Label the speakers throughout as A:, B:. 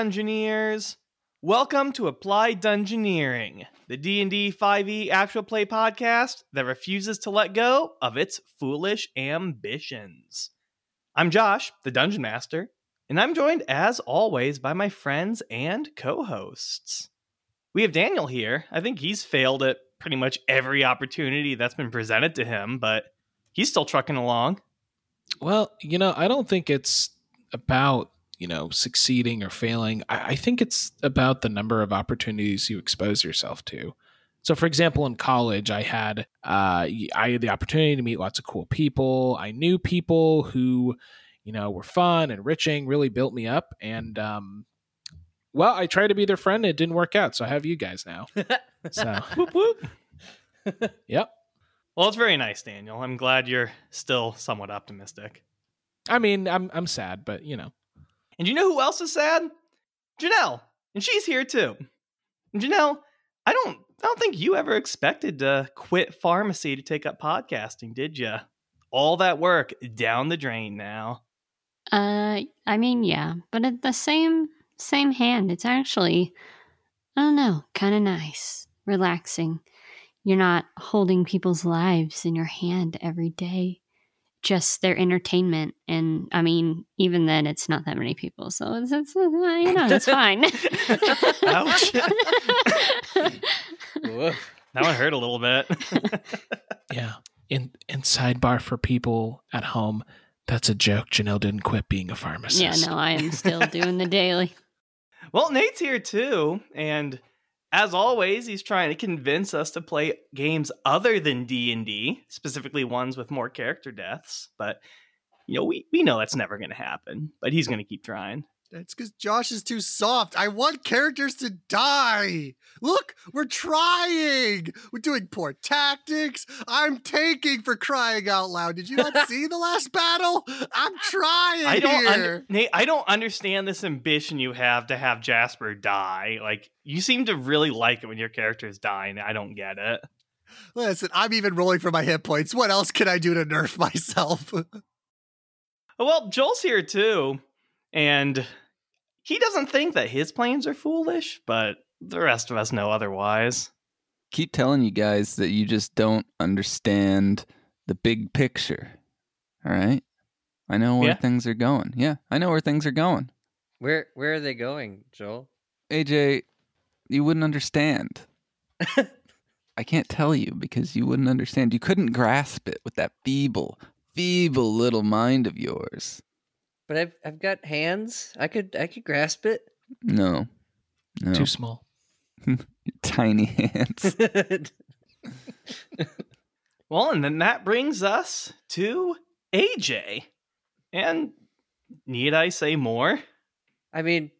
A: Dungeoneers. Welcome to Applied Dungeoneering, the D&D 5e E actual play podcast that refuses to let go of its foolish ambitions. I'm Josh, the Dungeon Master, and I'm joined as always by my friends and co-hosts. We have Daniel here. I think he's failed at pretty much every opportunity that's been presented to him, but he's still trucking along.
B: Well, you know, I don't think it's about, you know, succeeding or failing. I, I think it's about the number of opportunities you expose yourself to. So, for example, in college, I had uh, I had the opportunity to meet lots of cool people. I knew people who, you know, were fun, enriching, really built me up. And um, well, I tried to be their friend. It didn't work out, so I have you guys now. So,
A: Whoop whoop.
B: yep.
A: Well, it's very nice, Daniel. I'm glad you're still somewhat optimistic.
B: I mean, I'm I'm sad, but you know,
A: And you know who else is sad? Janelle. And she's here too. And Janelle, I don't I don't think you ever expected to quit pharmacy to take up podcasting, did you? All that work down the drain now.
C: Uh, I mean, yeah, but at the same same hand, it's actually, I don't know, kind of nice, relaxing. You're not holding people's lives in your hand every day, just their entertainment. And I mean, even then, it's not that many people, so it's, it's uh, you know, it's fine.
A: Ouch. That one hurt a little bit.
B: yeah. In in sidebar for people at home, that's a joke. Janelle didn't quit being a pharmacist.
C: yeah, no, I am still doing the daily.
A: well, Nate's here too, and as always, he's trying to convince us to play games other than D&D, specifically ones with more character deaths, but you know, we, we know that's never going to happen, but he's going to keep trying.
D: That's because Josh is too soft. I want characters to die. Look, we're trying. We're doing poor tactics. I'm taking for crying out loud. Did you not see the last battle? I'm trying
A: I don't under- Nate, I don't understand this ambition you have to have Jasper die. Like you seem to really like it when your characters die, and I don't get it.
D: Listen, I'm even rolling for my hit points. What else can I do to nerf myself?
A: Oh, Well, Joel's here too, and he doesn't think that his plans are foolish, but the rest of us know otherwise.
E: keep telling you guys that you just don't understand the big picture. All right? I know where
A: Yeah.
E: things are going. Yeah, I know where things are going.
F: Where where are they going, Joel?
E: AJ, you wouldn't understand. I can't tell you because you wouldn't understand. You couldn't grasp it with that feeble, feeble little mind of yours.
F: But I've I've got hands. I could I could grasp it.
E: No. No.
B: Too small.
E: Tiny hands.
A: Well, and then that brings us to AJ. And need I say more?
F: I mean,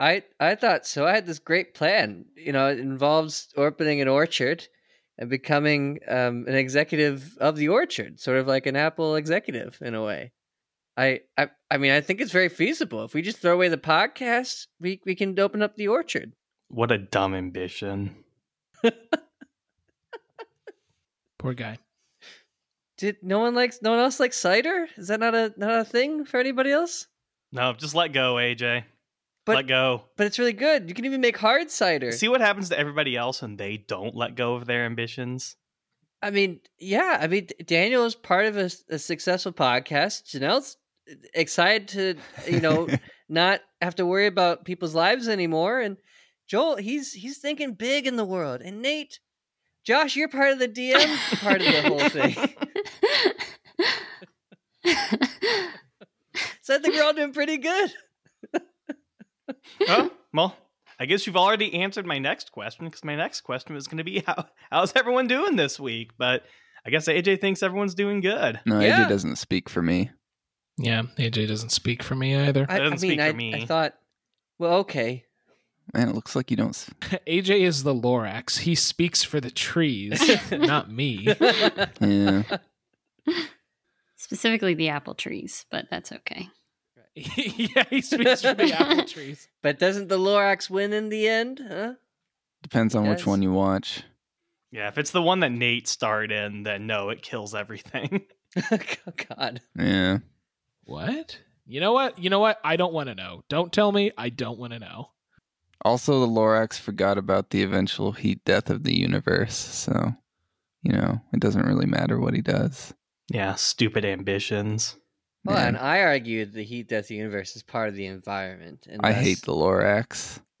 F: I I thought so. I had this great plan. You know, it involves opening an orchard and becoming um, an executive of the orchard, sort of like an Apple executive in a way. I, I I mean, I think it's very feasible. If we just throw away the podcast, we we can open up the orchard.
A: What a dumb ambition.
B: Poor guy.
F: Did no one likes no one else likes cider? Is that not a not a thing for anybody else?
A: No, just let go, AJ.
F: But
A: let go.
F: but it's really good. You can even make hard cider.
A: See what happens to everybody else when they don't let go of their ambitions?
F: I mean, yeah. I mean, Daniel is part of a, a successful podcast. Janelle's excited to, you know, not have to worry about people's lives anymore. And Joel, he's he's thinking big in the world. And Nate, Josh, you're part of the DM part of the whole thing. So I think we're all doing pretty good.
A: oh, well, I guess you've already answered my next question because my next question was going to be how how's everyone doing this week? But I guess AJ thinks everyone's doing good.
E: No,
F: Yeah.
E: AJ doesn't speak for me.
B: Yeah, AJ doesn't speak for me either.
F: I, I
A: Doesn't
F: mean,
A: speak
F: I,
A: for me.
F: I thought, well, okay.
E: Man, it looks like you don't. s-
B: AJ is the Lorax. He speaks for the trees, not me.
E: Yeah.
C: Specifically the apple trees, but that's okay.
B: yeah, he speaks for the apple trees.
F: but doesn't the Lorax win in the end? Huh?
E: Depends on which
F: Yes.
E: one you watch.
A: Yeah, if it's the one that Nate starred in, then no, it kills everything.
F: oh God.
E: Yeah.
B: What? You know what? You know what? I don't want to know. Don't tell me. I don't want to know.
E: Also, the Lorax forgot about the eventual heat death of the universe, so you know it doesn't really matter what he does.
A: Yeah, stupid ambitions.
F: Well,
E: Man,
F: and I argue the heat death of the universe is part of the environment. And
E: I hate the Lorax.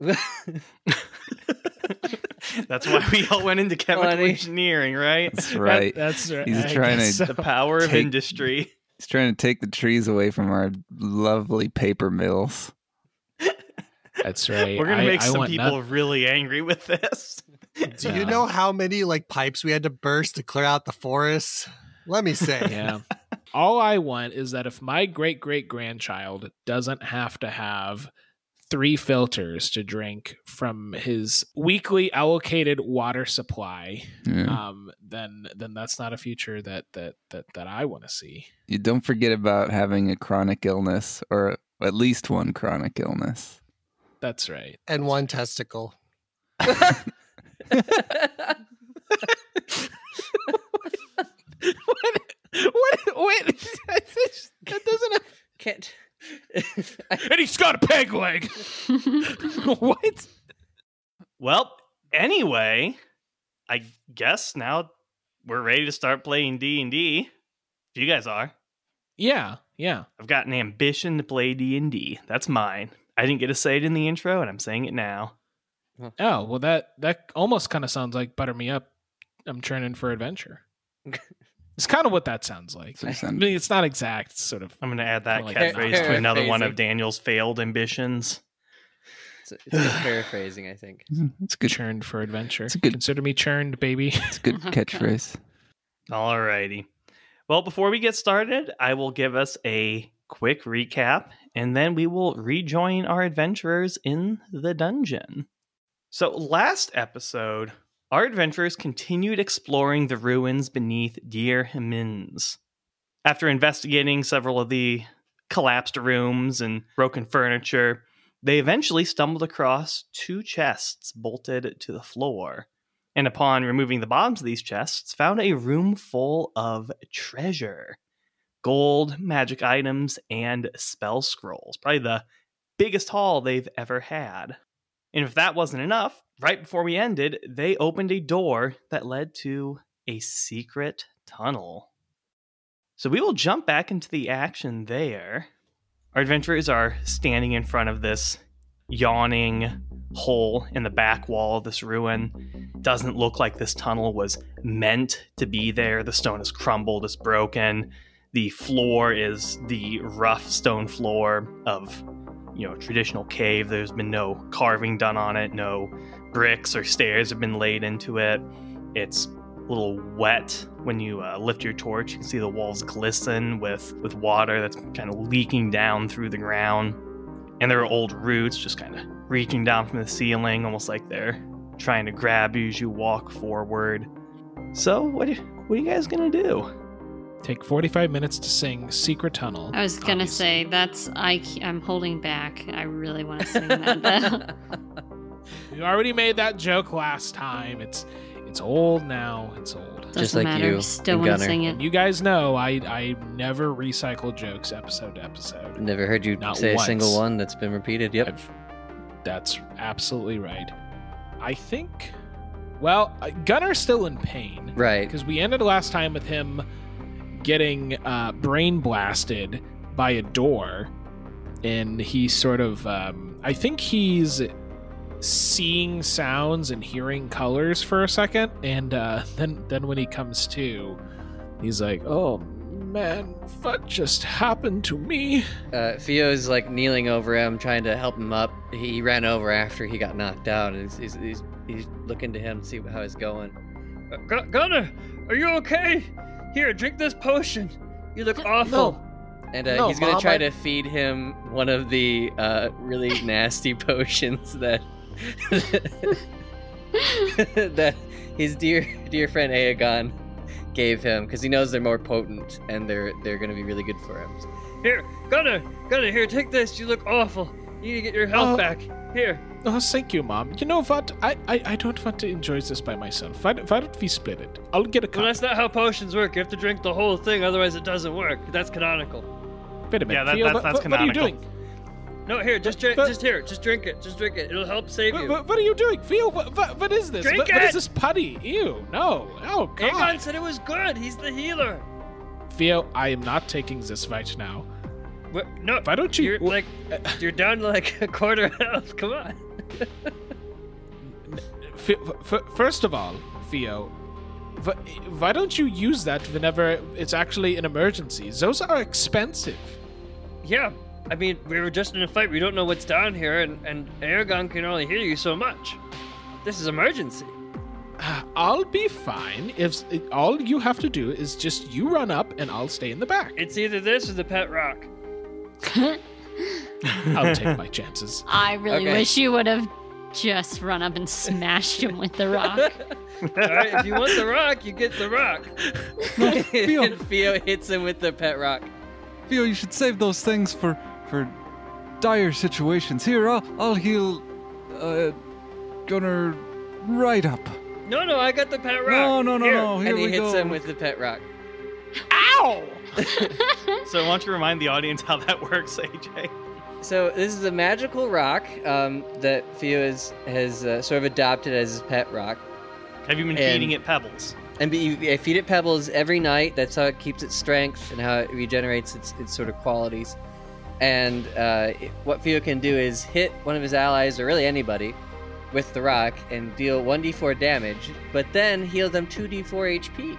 A: That's why we all went into chemical
F: Funny.
A: engineering, right?
E: That's right.
B: that's right.
E: He's
B: I
E: trying to-
B: so.
A: The power of
E: Take-
A: industry.
E: He's trying to take the trees away from our lovely paper mills.
B: That's right.
A: We're gonna
B: I-
A: make
B: I
A: some
B: want
A: people
B: noth-
A: really angry with this.
D: Do you know how many like pipes we had to burst to clear out the forests? Let me say.
B: yeah. All I want is that if my great great grandchild doesn't have to have three filters to drink from his weekly allocated water supply,
E: Yeah.
B: um, then then that's not a future that that that that I want to see.
E: You don't forget about having a chronic illness or at least one chronic illness.
B: That's right.
D: And one testicle.
B: what? What? Wait, that doesn't. Have...
F: Can't.
B: And he's got a peg leg. what?
A: Well, anyway, I guess now we're ready to start playing D and D. If you guys are,
B: Yeah, yeah.
A: I've got an ambition to play D and D. That's mine. I didn't get to say it in the intro, and I'm saying it now.
B: Oh well, that that almost kind of sounds like butter me up. I'm churning for adventure. it's kind of what that sounds like. I mean, it's not exact. It's sort of.
A: I'm going to add that
B: Kinda like
A: catchphrase to another one of Daniel's failed ambitions.
F: It's, it's good paraphrasing, I think.
E: Mm-hmm. It's good.
B: churned for adventure.
E: It's a good-
B: Consider me churned, baby.
E: It's a good
C: Okay.
E: catchphrase.
A: Alrighty. Well, before we get started, I will give us a quick recap, and then we will rejoin our adventurers in the dungeon. So, last episode, our adventurers continued exploring the ruins beneath Deir Hemins. After investigating several of the collapsed rooms and broken furniture, they eventually stumbled across two chests bolted to the floor and upon removing the bottoms of these chests, found a room full of treasure gold, magic items, and spell scrolls. Probably the biggest haul they've ever had. And if that wasn't enough, right before we ended, they opened a door that led to a secret tunnel. So we will jump back into the action there. Our adventurers are standing in front of this yawning hole in the back wall of this ruin doesn't look like this tunnel was meant to be there. The stone is crumbled, it's broken. The floor is the rough stone floor of, you know, traditional cave. There's been no carving done on it, no bricks or stairs have been laid into it. It's a little wet when you uh, lift your torch. You can see the walls glisten with with water that's kind of leaking down through the ground. And there are old roots just kind of reaching down from the ceiling, almost like they're trying to grab you as you walk forward. So, what what are you guys gonna do?
B: Take 45 minutes to sing Secret Tunnel.
C: I was gonna
B: obviously.
C: say that's I, I'm holding back. I really want to sing that. though.
B: You already made that joke last time. It's it's old now. It's old.
C: Doesn't
F: Just like
C: matter.
F: you
C: Still
F: and
C: want to
F: Gunner.
C: sing
B: And
C: it.
B: you guys know I I never recycle jokes episode to episode.
F: Never heard you
B: Not
F: say a single one that's been repeated. Yep.
B: I've- that's absolutely right. I think. Well, uh, Gunner's still in pain
F: Right.
B: because we ended last time with him getting uh, brain blasted by a door, and he sort of. Um, I think he's seeing sounds and hearing colors for a second, and uh, then then when he comes to, he's like, "Oh man, what just happened to me?"
F: Uh, Theo's like kneeling over him, trying to help him up. He ran over after he got knocked out, and he's he's, he's, he's looking to him to see how he's going. Uh, Gunner, are you okay? Here, drink this potion. You look awful. And uh,
B: No,
F: he's gonna
B: Mom,
F: try
B: I-
F: to feed him one of the uh, really nasty potions that that his dear dear friend Aegon gave him because he knows they're more potent and they're they're gonna be really good for him. Here, Gunner, Gunner, here, take this. You look awful. You need to get your health
B: Oh.
F: back. Here.
B: Oh, thank you, Mom. You know what? I, I, I don't want to enjoy this by myself. Why, why don't we split it? I'll get a cup.
F: Well, that's not how potions work. You have to drink the whole thing, otherwise it doesn't work. That's canonical.
B: Wait a minute.
A: Yeah, that-
B: Theo,
A: that's-
B: what,
A: that's
B: what- what are you doing?
F: No, here, just drink.
B: but-
F: Just here, just drink it. Just drink it. It'll help save
B: What,
F: you.
B: what- what are you doing? Theo, what, what, what is this?
F: Drink
B: What, what is this putty? Ew, no. Oh, God.
F: Aegon said it was good. He's the healer.
B: Theo, I am not taking this right now.
F: What? No,
B: Why don't you-
F: You're
B: wh-
F: like, you're down like a quarter health. Come on.
B: F- f- first of all, Theo, wh- why don't you use that whenever it's actually an emergency? Those are expensive.
F: Yeah, I mean, we were just in a fight. We don't know what's down here, and and Aragon can only hear you so much. This is emergency.
B: Uh, I'll be fine if all you have to do is just you run up and I'll stay in the back.
F: It's either this or the pet rock.
B: I'll take my chances.
C: I really
F: Okay.
C: wish you would have just run up and smashed him with the rock.
F: All right, if you want the rock, you get the rock.
E: Theo.
F: and Theo hits him with the pet rock.
E: Theo, you should save those things for for dire situations. Here, I'll I'll heal uh Gunner right up.
F: No, no, I got the pet rock.
E: No, no, no,
F: Here.
E: no. Here
F: and he
E: we
F: hits
E: go.
F: him with the pet rock.
B: Ow!
A: So why don't you remind the audience how that works, AJ?
F: So this is a magical rock um, that Theo is, has uh, sort of adopted as his pet rock.
A: Have you been
F: And-
A: feeding it pebbles?
F: And be, I feed it pebbles every night. That's how it keeps its strength and how it regenerates its, its sort of qualities. And uh, it- what Theo can do is hit one of his allies, or really anybody, with the rock and deal 1d4 damage, but then heal them 2d4 HP,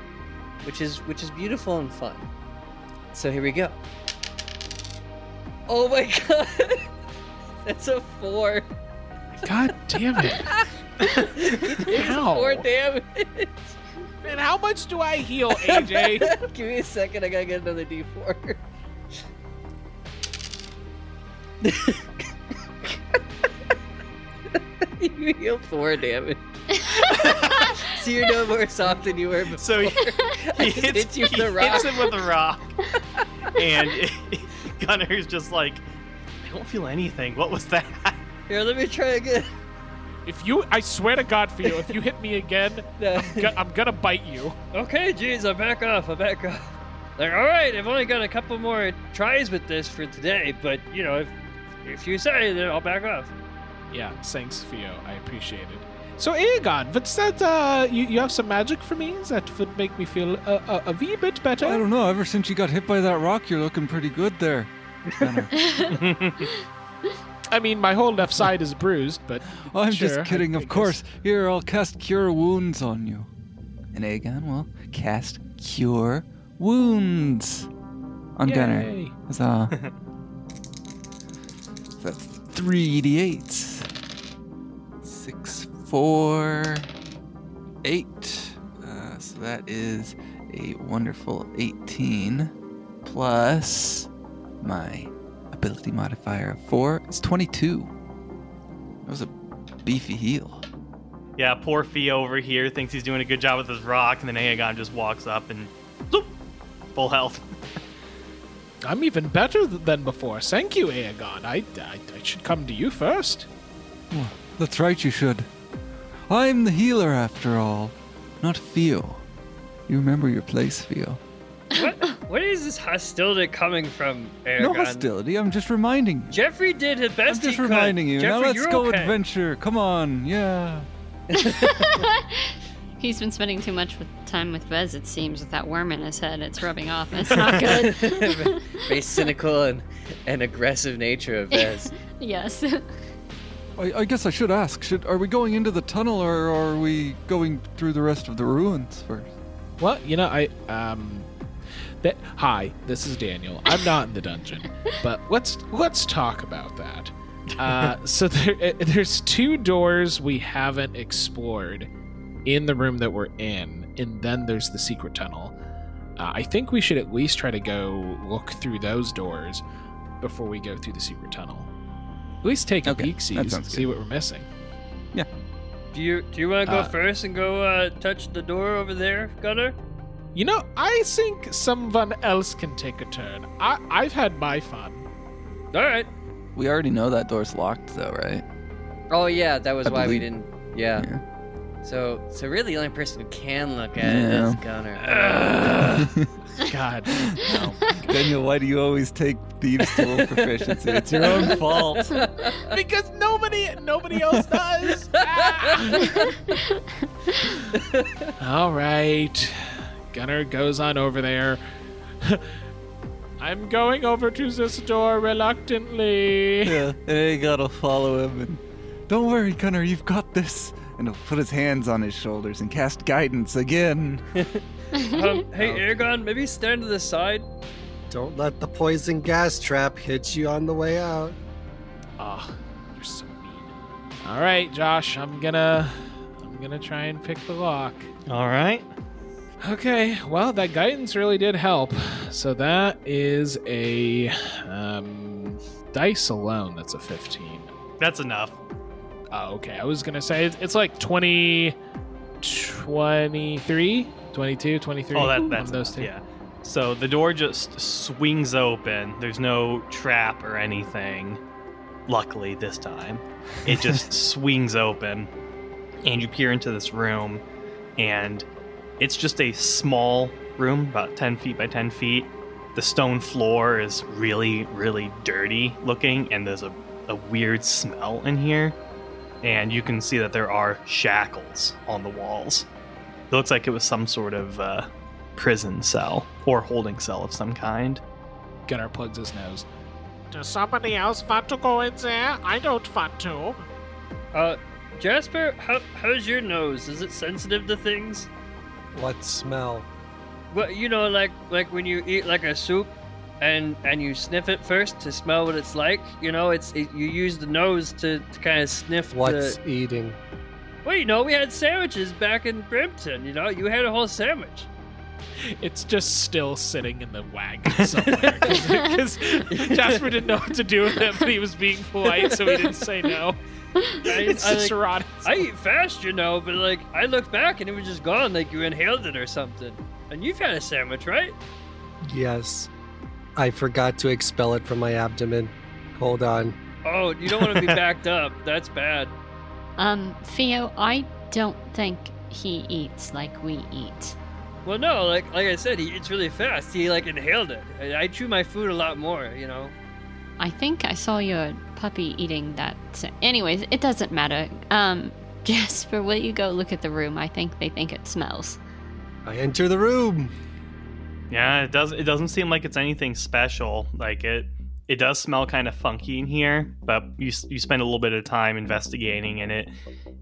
F: which is which is beautiful and fun. So here we go. Oh my god! That's a four.
B: God damn it.
F: It takes
B: Ow.
F: four damage.
B: Man, how much do I heal, AJ?
F: Give me a second, I gotta get another d4. you heal four damage. So you're no more soft than you were before.
A: So he, he
F: just
A: hits,
F: hit you with
A: he
F: a rock.
A: hits him with a rock, and Gunner's just like, I don't feel anything. What was that?
F: Here, let me try again.
B: if you, I swear to God, for you, if you hit me again,
F: No.
B: go- I'm gonna bite you.
F: Okay, geez, I'll back off. I'll back off. Like, all right, I've only got a couple more tries with this for today, but you know, if if you say, then I'll back off.
B: Yeah, thanks, Theo. I appreciate it. So, Aegon, what's that? Uh, you, you have some magic for me that would make me feel a, a, a wee bit better?
E: I don't know. Ever since you got hit by that rock, you're looking pretty good there. Gunner.
B: I mean, my whole left side is bruised, but
E: I'm
B: Sure,
E: just kidding,
B: I
E: of
B: guess.
E: course. Here, I'll cast Cure Wounds on you. And Aegon will cast Cure Wounds on Gunner.
B: Yay.
E: Huzzah. That's three d8s. Six, four, eight. Uh, so that is a wonderful 18 plus my ability modifier of four. It's 22. That was a beefy heal.
A: yeah, poor Theo over here thinks he's doing a good job with his rock, and then Aegon just walks up and zoop, full health.
B: I'm even better than before. Thank you, Aegon. I, I, I should come to you first.
E: That's right, you should. I'm the healer after all, not Theo. You remember your place, Theo.
F: What? what is this hostility coming from, Aragon?
E: No hostility, I'm just reminding you.
F: Jeffrey did his best.
E: I'm just
F: he could.
E: reminding you. now let's go
F: okay.
E: adventure. Come on, yeah.
C: He's been spending too much with time with Vez, it seems, with that worm in his head. It's rubbing off. It's not good.
F: Very cynical and, and aggressive nature of Vez.
C: yes.
E: I, I guess I should ask. Should are we going into the tunnel or are we going through the rest of the ruins first?
B: Well, you know, I um that hi, this is Daniel. I'm not in the dungeon, but let's let's talk about that. Uh, so there, uh, there's two doors we haven't explored in the room that we're in, and then there's the secret tunnel. Uh, I think we should at least try to go look through those doors before we go through the secret tunnel. At least take a
E: Okay,
B: peek, see, see what we're missing. Yeah.
F: Do you do you want to go
B: Uh,
F: first and go uh, touch the door over there, Gunner?
B: You know, I think someone else can take a turn. I, I've had my fun.
F: All right.
E: We already know that door's locked, though, right?
F: Oh yeah, that was
E: I
F: why we didn't. Yeah. So, so really, the only person who can look at
E: Yeah.
F: it is Gunner.
B: God. No.
E: Daniel, why do you always take thieves tool proficiency? It's your own fault.
B: because nobody nobody else does. Ah! All right. Gunner goes on over there. I'm going over to this door reluctantly.
E: Yeah, and you gotta follow him. And don't worry, Gunnar, you've got this. And he'll put his hands on his shoulders and cast guidance again.
F: um, hey, Aragon, maybe stand to the side.
D: Don't let the poison gas trap hit you on the way out.
B: Oh, you're so mean. All right, Josh, I'm gonna I'm gonna try and pick the lock.
A: All right.
B: Okay, well, that guidance really did help. So that is a um, dice alone. That's a 15.
A: That's enough.
B: Oh, okay. I was going to say it's, it's like 20, 23, 22, 23.
A: Oh, that, that's
B: those two.
A: Yeah. So the door just swings open. There's no trap or anything. Luckily, this time, it just swings open, and you peer into this room, and it's just a small room, about 10 feet by 10 feet. The stone floor is really, really dirty looking, and there's a, a weird smell in here. And you can see that there are shackles on the walls. It looks like it was some sort of uh, prison cell or holding cell of some kind.
B: Gunnar plugs his nose. Does somebody else want to go in there? I don't want to.
F: Uh, Jasper, how, how's your nose? Is it sensitive to things?
D: What smell?
F: Well, you know, like like when you eat like a soup, and and you sniff it first to smell what it's like. You know, it's it, you use the nose to, to kind of sniff
D: What's
F: the.
D: eating?
F: Well, you know, we had sandwiches back in Brimpton. You know, you had a whole sandwich.
B: It's just still sitting in the wagon somewhere because Jasper didn't know what to do with it, but he was being polite, so he didn't say no. It's
F: I,
B: just
F: like,
B: rotting.
F: I eat fast, you know, but like I looked back and it was just gone, like you inhaled it or something. And you've had a sandwich, right?
D: Yes. I forgot to expel it from my abdomen. Hold on.
F: Oh, you don't want to be backed up. That's bad.
C: Um, Theo, I don't think he eats like we eat.
F: Well, no, like like I said, he eats really fast. He like inhaled it. I, I chew my food a lot more, you know.
C: I think I saw your puppy eating that. sa- Anyways, it doesn't matter. Um, Jasper, will you go look at the room? I think they think it smells.
D: I enter the room.
A: Yeah, it does. It doesn't seem like it's anything special. Like it, it does smell kind of funky in here. But you you spend a little bit of time investigating, and it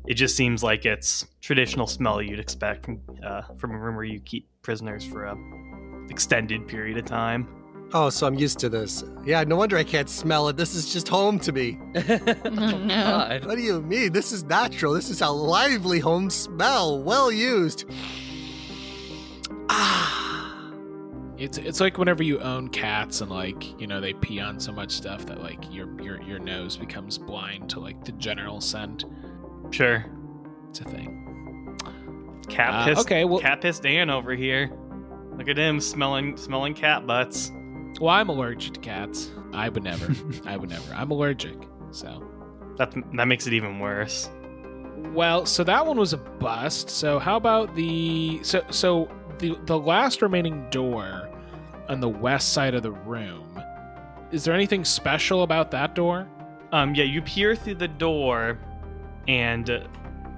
A: it just seems like it's traditional smell you'd expect from uh, from a room where you keep prisoners for a extended period of time.
D: Oh, so I'm used to this. Yeah, no wonder I can't smell it. This is just home to me.
F: oh
C: no.
F: God.
D: What do you mean? This is natural. This is a lively home smell. Well used.
B: It's it's like whenever you own cats and like you know they pee on so much stuff that like your your your nose becomes blind to like the general scent.
A: Sure,
B: It's a thing.
A: cat
B: Uh,
A: piss.
B: okay, well-
A: cat piss Dan over here. Look at him smelling smelling cat butts.
B: Well, I'm allergic to cats. I would never. I would never. I'm allergic. So
A: That that makes it even worse.
B: well, so that one was a bust. So how about the so so the the last remaining door on the west side of the room? Is there anything special about that door?
A: Um, yeah, you peer through the door, and uh,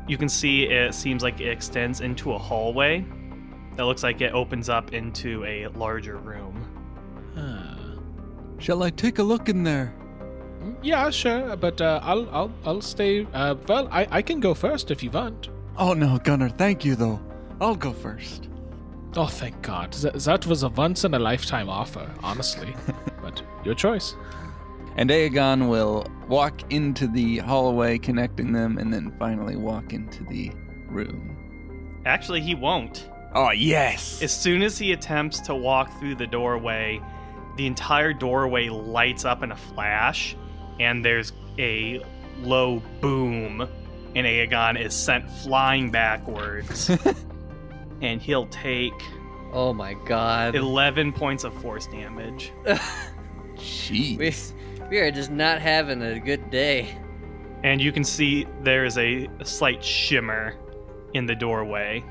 A: you can see it seems like it extends into a hallway. That looks like it opens up into a larger room.
B: Huh.
E: Shall I take a look in there?
B: Yeah, sure, but uh, I'll I'll I'll stay. Uh, well, I I can go first if you want.
E: Oh no, Gunner, thank you though. I'll go first.
B: Oh, thank God. That, that was a once in a lifetime offer, honestly. but your choice.
E: And Aegon will walk into the hallway connecting them and then finally walk into the room.
A: Actually, he won't.
E: Oh, yes!
A: As soon as he attempts to walk through the doorway, the entire doorway lights up in a flash, and there's a low boom, and Aegon is sent flying backwards. and he'll take
F: Oh my God.
A: 11 points of force damage.
E: Jeez.
F: We, we are just not having a good day.
A: And you can see there's a, a slight shimmer in the doorway.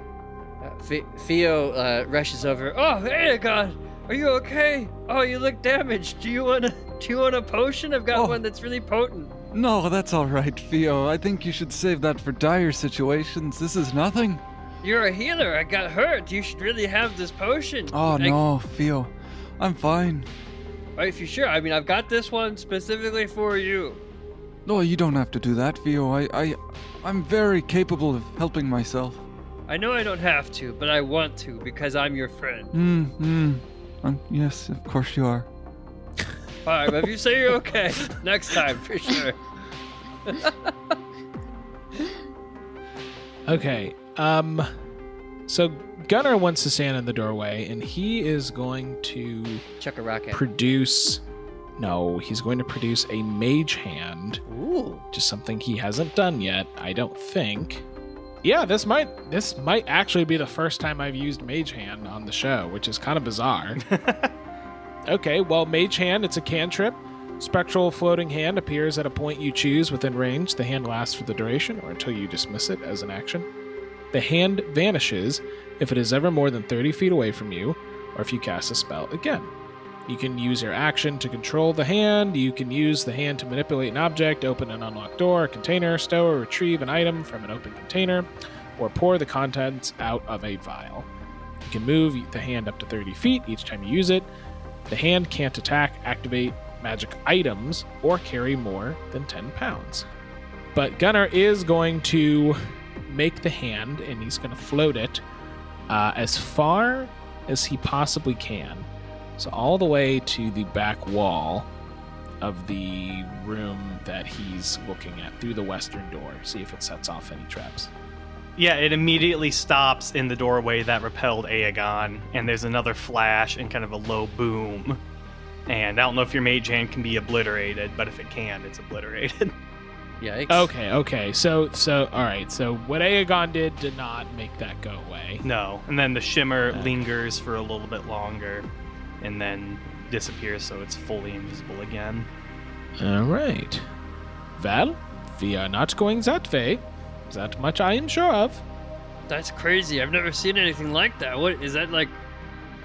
F: Uh, F- Theo uh, rushes over. Oh, hey, God, are you okay? Oh, you look damaged. Do you want a Do you want a potion? I've got
E: Oh.
F: one that's really potent.
E: No, that's all right, Theo. I think you should save that for dire situations. This is nothing.
F: You're a healer. I got hurt. You should really have this potion.
E: Oh
F: I-
E: no, Theo. I'm fine.
F: Are you sure? I mean, I've got this one specifically for you.
E: No, you don't have to do that, Theo. I, I, I'm very capable of helping myself.
F: I know I don't have to, but I want to because I'm your friend.
E: Hmm, hmm. Um, yes, of course you are.
F: All right, but if you say you're okay, next time for sure.
B: Okay. Um so Gunnar wants to stand in the doorway and he is going to
F: Chuck a rocket.
B: produce no, he's going to produce a mage hand,
F: Ooh.
B: is something he hasn't done yet, I don't think. Yeah, this might this might actually be the first time I've used mage hand on the show, which is kind of bizarre. Okay, well, Mage Hand, it's a cantrip. Spectral floating hand appears at a point you choose within range. The hand lasts for the duration or until you dismiss it as an action. The hand vanishes if it is ever more than 30 feet away from you, or if you cast a spell again. You can use your action to control the hand. You can use the hand to manipulate an object, open an unlocked door, a container, stow or retrieve an item from an open container, or pour the contents out of a vial. You can move the hand up to 30 feet each time you use it. The hand can't attack, activate magic items, or carry more than 10 pounds. But Gunnar is going to make the hand and he's going to float it uh, as far as he possibly can. So, all the way to the back wall of the room that he's looking at through the western door. See if it sets off any traps.
A: Yeah, it immediately stops in the doorway that repelled Aegon, and there's another flash and kind of a low boom. And I don't know if your mage hand can be obliterated, but if it can, it's obliterated.
F: Yikes.
B: Okay, okay. So, so, all right. So, what Aegon did did not make that go away.
A: no. And then the shimmer
B: Okay.
A: lingers for a little bit longer and then disappears so it's fully invisible again.
B: All right. Well, we are not going that way. That much I am sure of.
F: That's crazy. I've never seen anything like that. What is that like?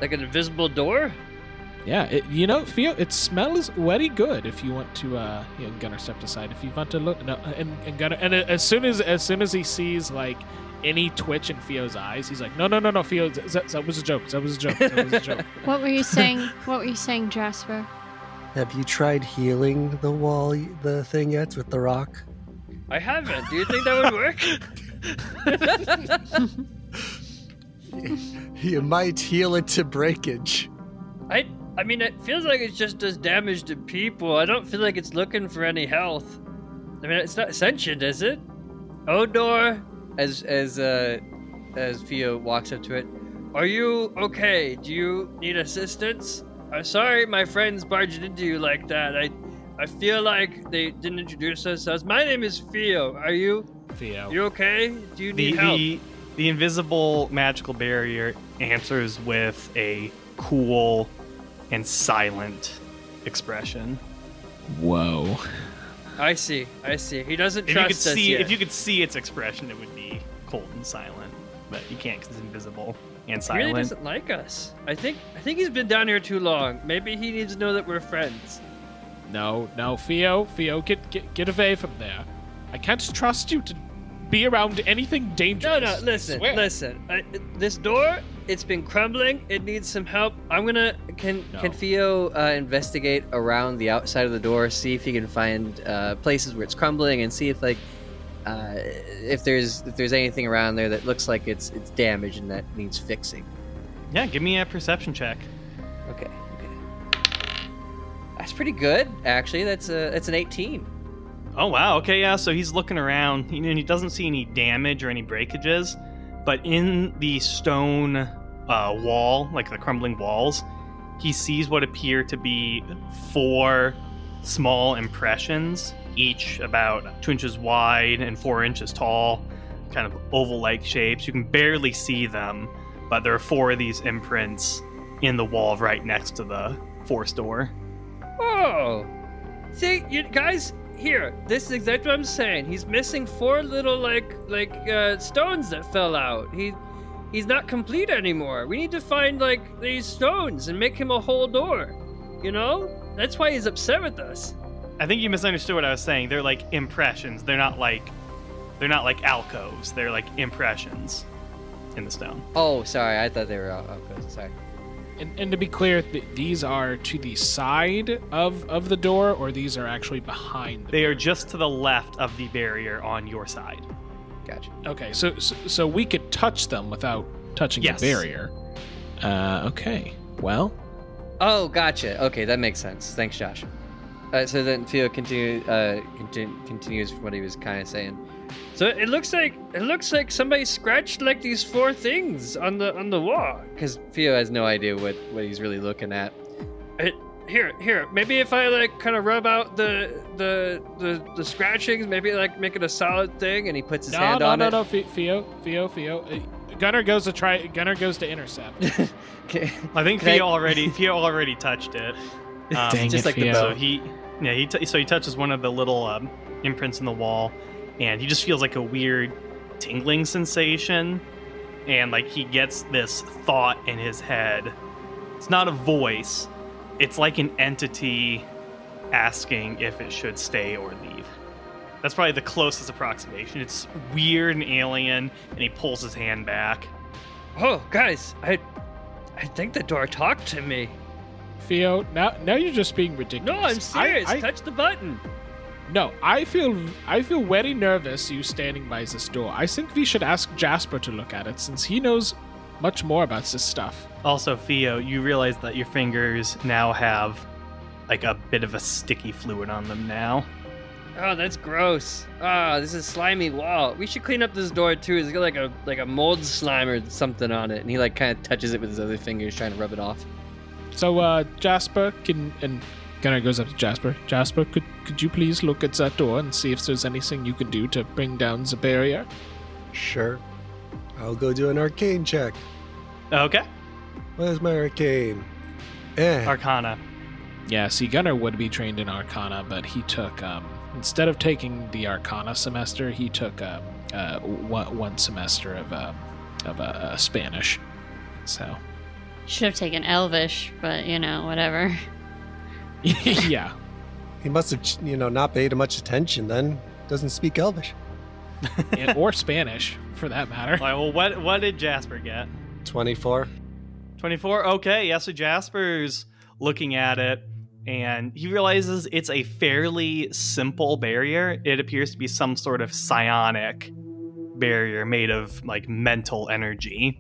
F: Like an invisible door?
B: Yeah, it, you know, feel it smells very good. If you want to, uh, you know, Gunner stepped aside. If you want to look, no, and, and Gunner, and as soon as as soon as he sees like any twitch in Theo's eyes, he's like, no, no, no, no, Theo, that, that was a joke. That was a joke. That was a joke.
C: What were you saying? what were you saying, Jasper?
D: Have you tried healing the wall, the thing yet with the rock?
F: I haven't. Do you think that would work?
D: You might heal it to breakage.
F: I I mean, it feels like it just does damage to people. I don't feel like it's looking for any health. I mean, it's not sentient, is it? Odor, as as uh as Theo walks up to it, are you okay? Do you need assistance? I'm sorry, my friends barged into you like that. I I feel like they didn't introduce themselves. My name is Theo. Are you
B: Theo.
F: you okay? Do you
A: The,
F: need help?
A: the the invisible magical barrier answers with a cool and silent expression.
B: Whoa.
F: I see. I see. He doesn't
A: If you
F: trust
A: could
F: us
A: see
F: yet.
A: if you could see its expression, it would be cold and silent. But you can't because it's invisible and silent.
F: He really doesn't like us. I think I think he's been down here too long. Maybe he needs to know that we're friends.
B: No, no, Theo, Theo, get get get away from there. I can't trust you to be around anything dangerous.
F: No, no, listen, listen. I, this door, it's been crumbling. It needs some help. I'm gonna. Can
B: No.
F: can Theo uh, investigate around the outside of the door, see if he can find uh, places where it's crumbling, and see if like. Uh, if there's if there's anything around there that looks like it's it's damaged and that needs fixing.
A: Yeah, give me a perception check.
F: Okay. Okay. That's pretty good, actually. That's a that's an 18.
A: Oh wow. Okay, yeah. So he's looking around. You know, he doesn't see any damage or any breakages, but in the stone uh, wall, like the crumbling walls, he sees what appear to be four small impressions, each about two inches wide and four inches tall, kind of oval-like shapes. You can barely see them, but there are four of these imprints in the wall right next to the force door.
F: Oh, see, you guys, here, this is exactly what I'm saying. He's missing four little like like uh, stones that fell out. He he's not complete anymore. We need to find like these stones and make him a whole door. You know? That's why he's upset with us.
A: I think you misunderstood what I was saying. They're like impressions. They're not like they're not like alcoves. They're like impressions in the stone.
F: Oh, sorry. I thought they were out. Okay, sorry.
B: And, and to be clear, th- these are to the side of, of the door, or these are actually behind. The
A: They are just to the left of the barrier on your side.
F: Gotcha.
B: okay. So, so so we could touch them without touching
A: Yes.
B: the barrier. Uh, okay. Well,
F: Oh, gotcha. Okay, that makes sense. Thanks, Josh. Uh, so then Theo continue, uh, continu- continues what he was kind of saying. So it looks like it looks like somebody scratched like these four things on the on the wall. Because Theo has no idea what what he's really looking at. It, here, here. Maybe if I like kind of rub out the the the the scratchings, maybe like make it a solid thing. And he puts his
B: no,
F: hand
B: no,
F: on
B: no,
F: it.
B: no, no. Theo, Theo, Theo. Uh, Gunner goes to try. Gunner goes to intercept.
F: Okay.
A: I think
F: Can I-
A: Theo already Theo already touched it. Um,
B: Dang
F: just
B: it,
F: like the
B: Theo.
A: So he, yeah, he t- so he touches one of the little um, imprints in the wall, and he just feels like a weird tingling sensation, and like he gets this thought in his head. It's not a voice; it's like an entity asking if it should stay or leave. That's probably the closest approximation. It's weird and alien, and he pulls his hand back.
F: Oh, guys, I I think the door talked to me.
B: Theo, now now you're just being ridiculous.
F: No, I'm
B: I-
F: serious.
B: I-
F: Touch the button.
B: No, I feel I feel very nervous you standing by this door. I think we should ask Jasper to look at it since he knows much more about this stuff.
A: Also, Theo, you realize that your fingers now have like a bit of a sticky fluid on them now.
F: Oh, that's gross. Ah, this is slimy wall. We should clean up this door too. It's got like a like a mold slime or something on it, and he like kind of touches it with his other fingers, trying to rub it off.
B: So uh Jasper can and Gunnar goes up to Jasper. Jasper, could could you please look at that door and see if there's anything you can do to bring down the barrier?
D: Sure. I'll go do an arcane check.
A: Okay.
D: Where's my arcane? Eh.
A: Arcana.
B: Yeah, see Gunnar would be trained in Arcana, but he took um instead of taking the Arcana semester, he took um uh one, one semester of um of uh, uh, Spanish. So
C: Should have taken Elvish, but you know, whatever.
B: yeah.
D: he must have, you know, not paid much attention then. Doesn't speak Elvish.
B: and, or Spanish for that matter.
A: All right, well, what what did Jasper get?
D: 24.
A: 24. Okay, yeah. So Jasper's looking at it, and he realizes it's a fairly simple barrier. It appears to be some sort of psionic barrier made of like mental energy.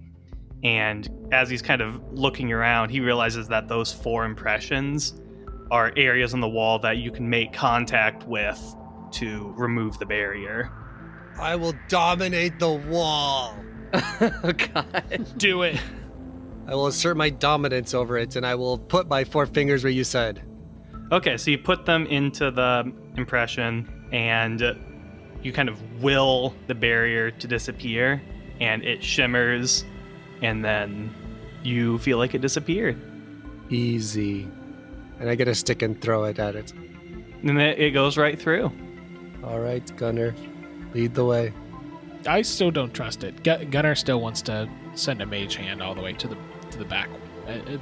A: And as he's kind of looking around, he realizes that those four impressions are areas on the wall that you can make contact with to remove the barrier.
D: I will dominate the wall.
F: oh God.
B: Do it.
D: I will assert my dominance over it, and I will put my four fingers where you said.
A: Okay, so you put them into the impression and you kind of will the barrier to disappear and it shimmers and then you feel like it disappeared.
D: Easy. And I get a stick and throw it at it.
A: And it, it goes right through.
D: All right, Gunner. Lead the way.
B: I still don't trust it. Gunnar still wants to send a mage hand all the way to the to the back,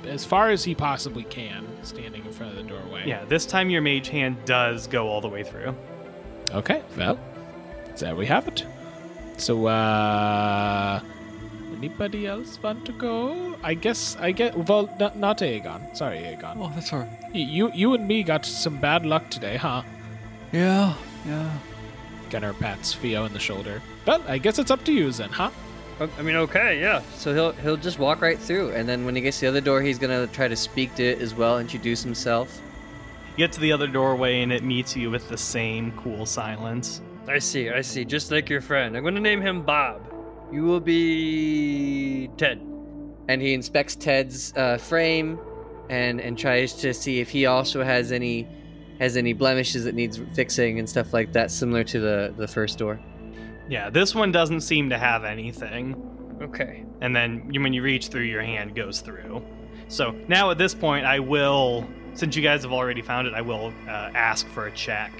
B: as far as he possibly can, standing in front of the doorway.
A: Yeah, this time your mage hand does go all the way through.
B: Okay. Well, there we have it. So, uh, anybody else want to go? I guess I get well, not, not Aegon. Sorry, Aegon.
E: Oh, that's all right.
B: You you and me got some bad luck today, huh?
E: Yeah, yeah.
B: Gunnar pats Theo in the shoulder. But I guess it's up to you then, huh?
F: Oh, I mean, okay, yeah. So he'll he'll just walk right through, and then when he gets to the other door, he's gonna try to speak to it as well, introduce himself.
A: You get to the other doorway and it meets you with the same cool silence.
F: I see, I see. Just like your friend. I'm gonna name him Bob. You will be Ted. And he inspects Ted's uh, frame, and and tries to see if he also has any has any blemishes that needs fixing and stuff like that, similar to the the first door.
A: Yeah, this one doesn't seem to have anything.
F: Okay.
A: and then when you reach through, your hand goes through. So now at this point, I will, since you guys have already found it, I will uh, ask for a check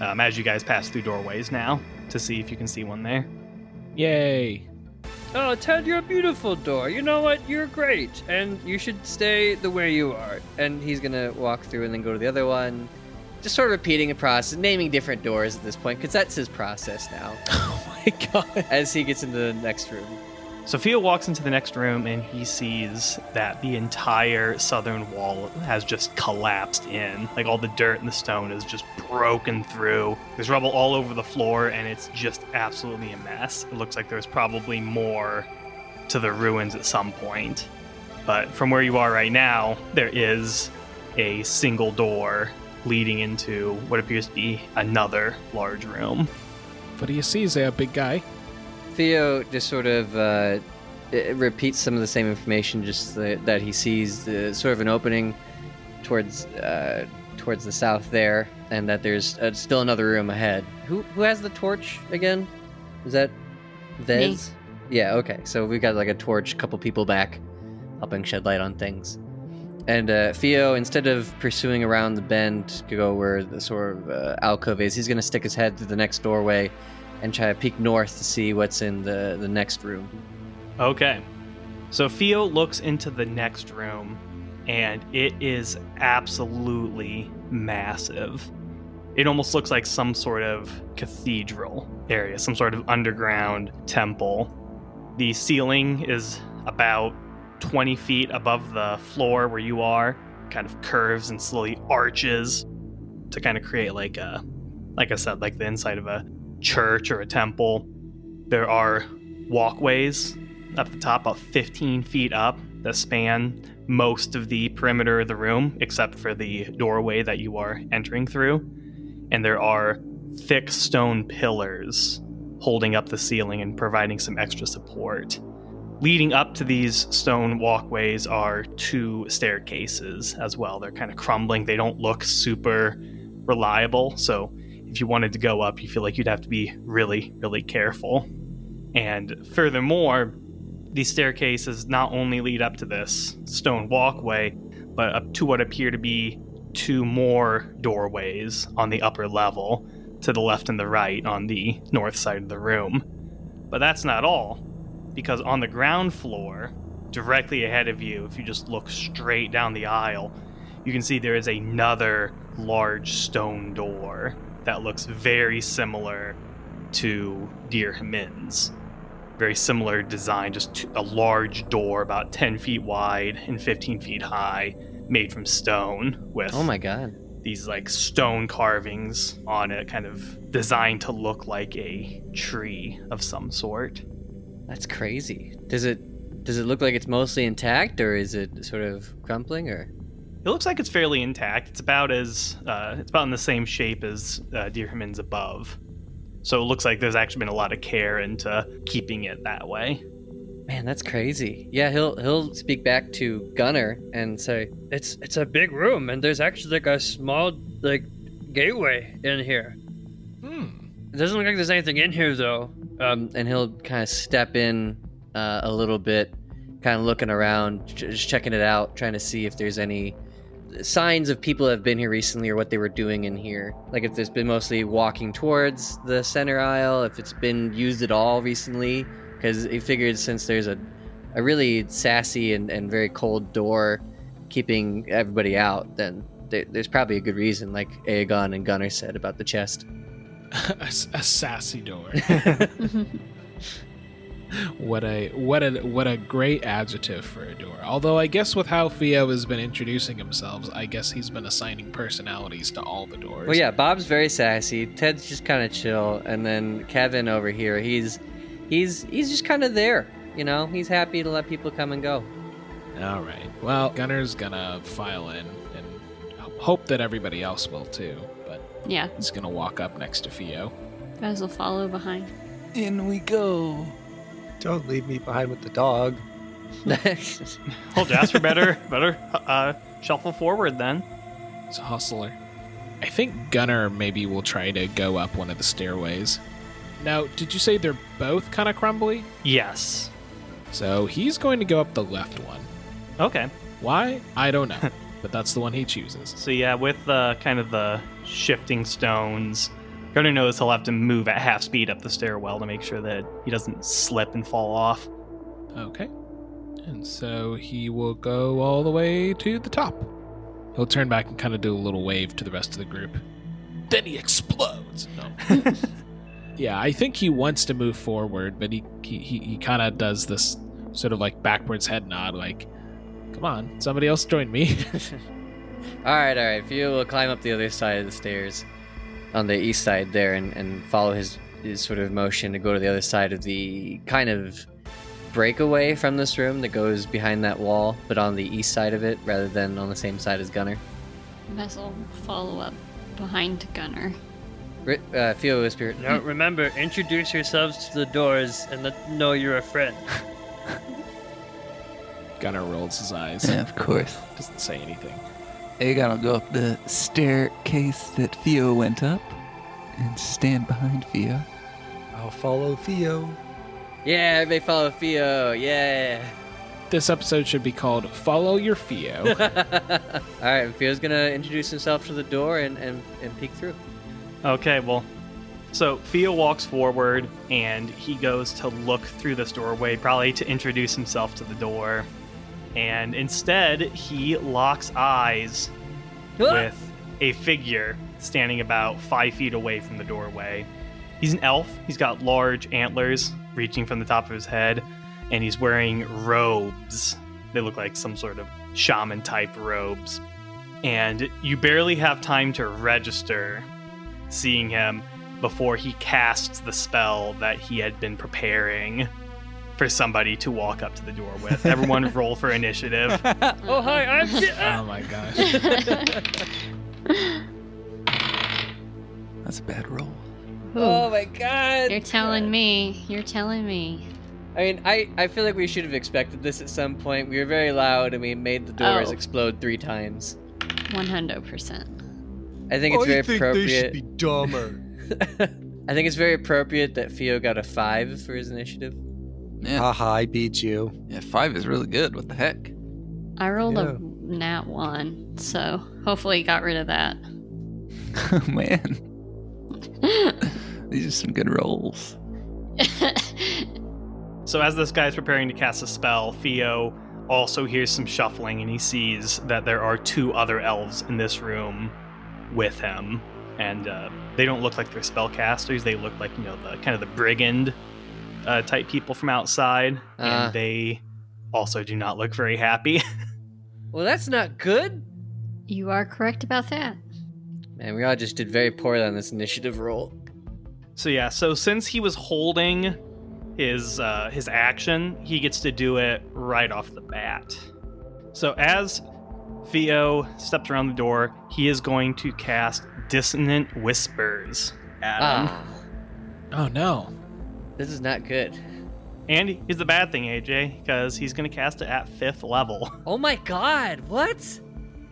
A: um, as you guys pass through doorways now to see if you can see one there.
B: Yay!
F: Oh, Ted, you're a beautiful door. You know what? You're great, and you should stay the way you are. And he's gonna walk through and then go to the other one, just sort of repeating a process, naming different doors at this point, because that's his process now.
B: Oh my god!
F: as he gets into the next room.
A: Sophia walks into the next room and he sees that the entire southern wall has just collapsed in. Like all the dirt and the stone is just broken through. There's rubble all over the floor and it's just absolutely a mess. It looks like there's probably more to the ruins at some point. But from where you are right now, there is a single door leading into what appears to be another large room.
B: What do you see, there, big guy?
F: Theo just sort of uh, repeats some of the same information, just the, that he sees the, sort of an opening towards uh, towards the south there, and that there's uh, still another room ahead. Who who has the torch again? Is that Vez? Yeah. Okay. So we got like a torch, couple people back, helping shed light on things. And uh, Theo, instead of pursuing around the bend to go where the sort of uh, alcove is, he's going to stick his head through the next doorway and try to peek north to see what's in the, the next room.
A: Okay. So Theo looks into the next room, and it is absolutely massive. It almost looks like some sort of cathedral area, some sort of underground temple. The ceiling is about 20 feet above the floor where you are, kind of curves and slowly arches to kind of create like a, like I said, like the inside of a church or a temple. There are walkways up the top, about 15 feet up, that span most of the perimeter of the room, except for the doorway that you are entering through. And there are thick stone pillars holding up the ceiling and providing some extra support. Leading up to these stone walkways are two staircases as well. They're kind of crumbling, they don't look super reliable. So if you wanted to go up, you feel like you'd have to be really, really careful. And furthermore, these staircases not only lead up to this stone walkway, but up to what appear to be two more doorways on the upper level to the left and the right on the north side of the room. But that's not all because on the ground floor, directly ahead of you, if you just look straight down the aisle, you can see there is another large stone door that looks very similar to Dear Hamin's. Very similar design, just a large door about 10 feet wide and 15 feet high, made from stone with
F: Oh my god.
A: these like stone carvings on it, kind of designed to look like a tree of some sort.
F: That's crazy. Does it does it look like it's mostly intact or is it sort of crumpling or
A: It looks like it's fairly intact. It's about as uh, it's about in the same shape as uh, Dear Hamin's above. So it looks like there's actually been a lot of care into keeping it that way.
F: Man, that's crazy. Yeah, he'll he'll speak back to Gunner and say, "It's it's a big room, and there's actually like a small like gateway in here.
B: Hmm.
F: It doesn't look like there's anything in here though." Um, and he'll kind of step in uh, a little bit, kind of looking around, just checking it out, trying to see if there's any signs of people that have been here recently or what they were doing in here. Like if there's been mostly walking towards the center aisle, if it's been used at all recently, because he figured since there's a, a really sassy and, and very cold door keeping everybody out, then there, there's probably a good reason, like Aegon and Gunnar said about the chest.
B: A sassy door. what a what a what a great adjective for a door. Although I guess with how Theo has been introducing himself, I guess he's been assigning personalities to all the doors.
F: Well, yeah, Bob's very sassy. Ted's just kind of chill, and then Kevin over here, he's he's he's just kind of there. You know, he's happy to let people come and go.
B: All right. Well, Gunner's gonna file in and hope that everybody else will too. But
C: yeah,
B: he's gonna walk up next to Theo.
C: Guys will follow behind.
E: In we go.
D: Don't leave me behind with the dog.
A: Well, Jasper better better uh, shuffle forward then.
B: It's a hustler. I think Gunner maybe will try to go up one of the stairways. Now, did you say they're both kind of crumbly?
A: Yes.
B: So he's going to go up the left one.
A: Okay.
B: Why? I don't know. but that's the one he chooses.
A: So yeah, with uh, kind of the shifting stones, Gunner knows he'll have to move at half speed up the stairwell to make sure that he doesn't slip and fall off.
B: Okay. And so he will go all the way to the top. He'll turn back and kind of do a little wave to the rest of the group. Then he explodes. No. yeah, I think he wants to move forward, but he he, he, he kind of does this sort of like backwards head nod, like, come on, somebody else join me.
F: all right, all right. Theo will climb up the other side of the stairs on the east side there and, and follow his, his sort of motion to go to the other side of the kind of breakaway from this room that goes behind that wall, but on the east side of it rather than on the same side as Gunner.
C: Vez'll follow up behind Gunner.
F: Ri- Uh, Theo whisper.
G: Now remember, introduce yourselves to the doors and let them know you're a friend.
B: Gunner rolls his eyes.
E: Yeah, of course.
B: Doesn't say anything.
E: You gotta go up the staircase that Theo went up and stand behind Theo.
D: I'll follow Theo.
F: Yeah, everybody follow Theo. Yeah.
B: This episode should be called Follow Your Theo.
F: All right, Theo's gonna introduce himself to the door and, and, and peek through.
A: Okay, well, so Theo walks forward and he goes to look through this doorway, probably to introduce himself to the door. And instead, he locks eyes with a figure standing about five feet away from the doorway. He's an elf. He's got large antlers reaching from the top of his head, and he's wearing robes. They look like some sort of shaman type robes. And you barely have time to register seeing him before he casts the spell that he had been preparing for somebody to walk up to the door with. Everyone roll for initiative.
G: oh hi, I'm.
B: oh my gosh.
E: That's a bad roll.
F: Oh my god!
C: You're telling me. You're telling me.
F: I mean, I, I feel like we should have expected this at some point. We were very loud and we made the doors
C: Oh.
F: explode three times.
C: 100%.
F: I think it's very
D: I think
F: appropriate.
D: they should be dumber.
F: I think it's very appropriate that Theo got a five for his initiative.
E: Yeah,
D: Haha, I beat you.
E: yeah, five is really good. What the heck?
C: I rolled
D: Yeah.
C: a nat 1, so hopefully got rid of that.
E: Oh man, these are some good rolls.
A: So as this guy's preparing to cast a spell, Theo also hears some shuffling and he sees that there are two other elves in this room with him. And uh, they don't look like they're spellcasters. They look like, you know, the kind of the brigand uh, type people from outside.
F: Ah.
A: and they also do not look very happy.
F: Well, that's not good.
C: you are correct about that.
F: Man, we all just did very poorly on this initiative roll.
A: So yeah, so since he was holding his uh, his action, he gets to do it right off the bat. So as Theo steps around the door, he is going to cast Dissonant Whispers at him.
F: Ah,
B: Oh no.
F: This is not good.
A: And here's the bad thing, AJ, because he's going to cast it at fifth level.
F: Oh my god, what?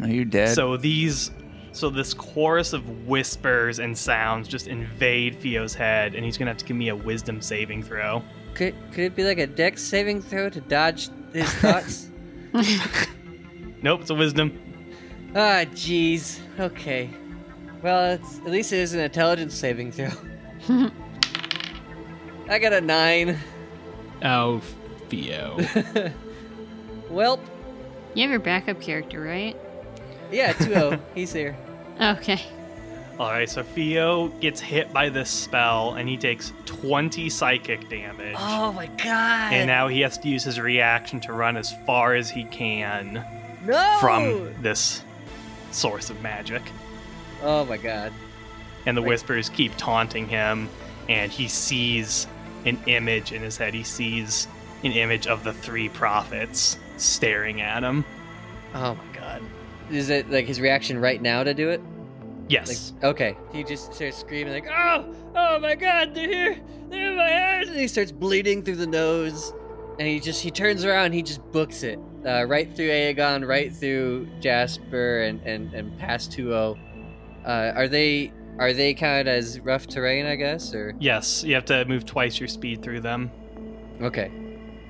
E: Are you're dead.
A: So these, so this chorus of whispers and sounds just invade Theo's head, and he's going to have to give me a Wisdom saving throw.
F: Could, could it be like a dex saving throw to dodge his thoughts?
A: Nope, it's a Wisdom.
F: ah, jeez. Okay. Well, it's, at least it is an intelligence saving throw. I got a nine.
B: Oh, Theo.
F: Welp.
C: You have your backup character, right?
F: Yeah, 2 He's here.
C: Okay.
A: All right, so Theo gets hit by this spell, and he takes 20 psychic damage.
F: Oh my god.
A: And now he has to use his reaction to run as far as he can
F: no!
A: from this source of magic.
F: Oh my god.
A: And the
F: Wait.
A: whispers keep taunting him, and he sees an image in his head. He sees an image of the three prophets staring at him.
F: Oh my god. Is it like his reaction right now to do it?
A: Yes.
F: Like, okay. He just starts screaming like, "Oh, oh my God, they're here! They're in my head!" And he starts bleeding through the nose, and he just he turns around, and he just books it uh, right through Aegon, right through Jasper, and and and past 2-0. Uh, are they are they counted as rough terrain? I guess or
A: yes, you have to move twice your speed through them.
F: okay.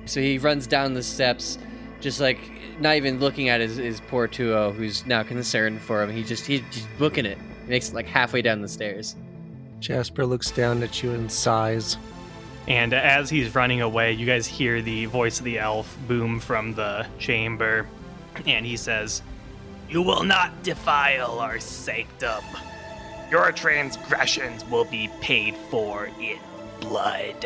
F: So he runs down the steps, just like not even looking at his, his poor 2-0, who's now concerned for him. He just he's just booking it. He makes it like halfway down the stairs.
H: Jasper looks down at you and sighs.
A: And as he's running away, you guys hear the voice of the elf boom from the chamber. And he says, You will not defile our sanctum. Your transgressions will be paid for in blood.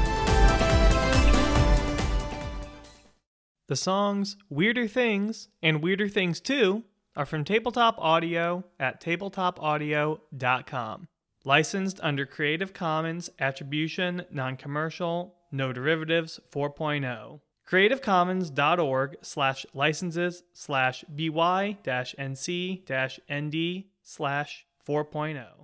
A: The songs Weirder Things and Weirder Things 2 are from Tabletop Audio at tabletopaudio.com. Licensed under Creative Commons Attribution, Non Commercial, No Derivatives 4.0. CreativeCommons.org slash licenses slash by dash nc dash nd slash 4.0.